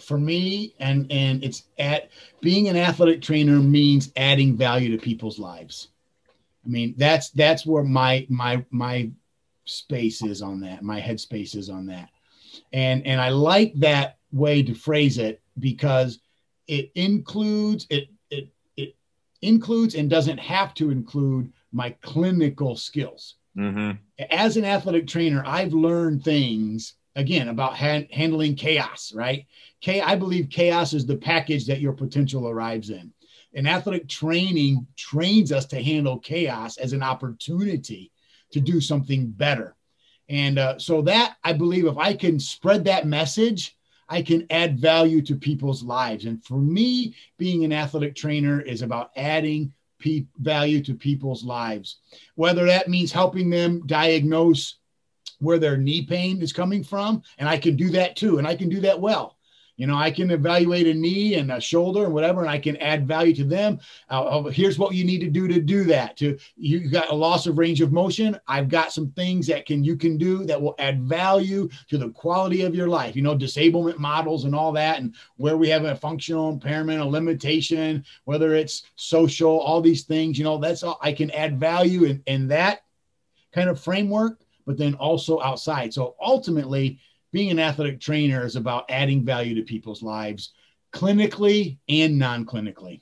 for me, and and it's at being an athletic trainer means adding value to people's lives. I mean, that's that's where my my my space is on that. My headspace is on that, and and I like that way to phrase it because it includes it it it includes and doesn't have to include my clinical skills. Mm-hmm. As an athletic trainer, I've learned things again about ha- handling chaos. Right? K. I believe chaos is the package that your potential arrives in. And athletic training trains us to handle chaos as an opportunity to do something better. And uh, so that I believe if I can spread that message, I can add value to people's lives. And for me, being an athletic trainer is about adding pe- value to people's lives, whether that means helping them diagnose where their knee pain is coming from. And I can do that too. And I can do that well. You know, I can evaluate a knee and a shoulder and whatever, and I can add value to them. Uh, here's what you need to do to do that. To you got a loss of range of motion. I've got some things that can you can do that will add value to the quality of your life. You know, disablement models and all that, and where we have a functional impairment, a limitation, whether it's social, all these things. You know, that's all I can add value in, in that kind of framework, but then also outside. So ultimately being an athletic trainer is about adding value to people's lives clinically and non-clinically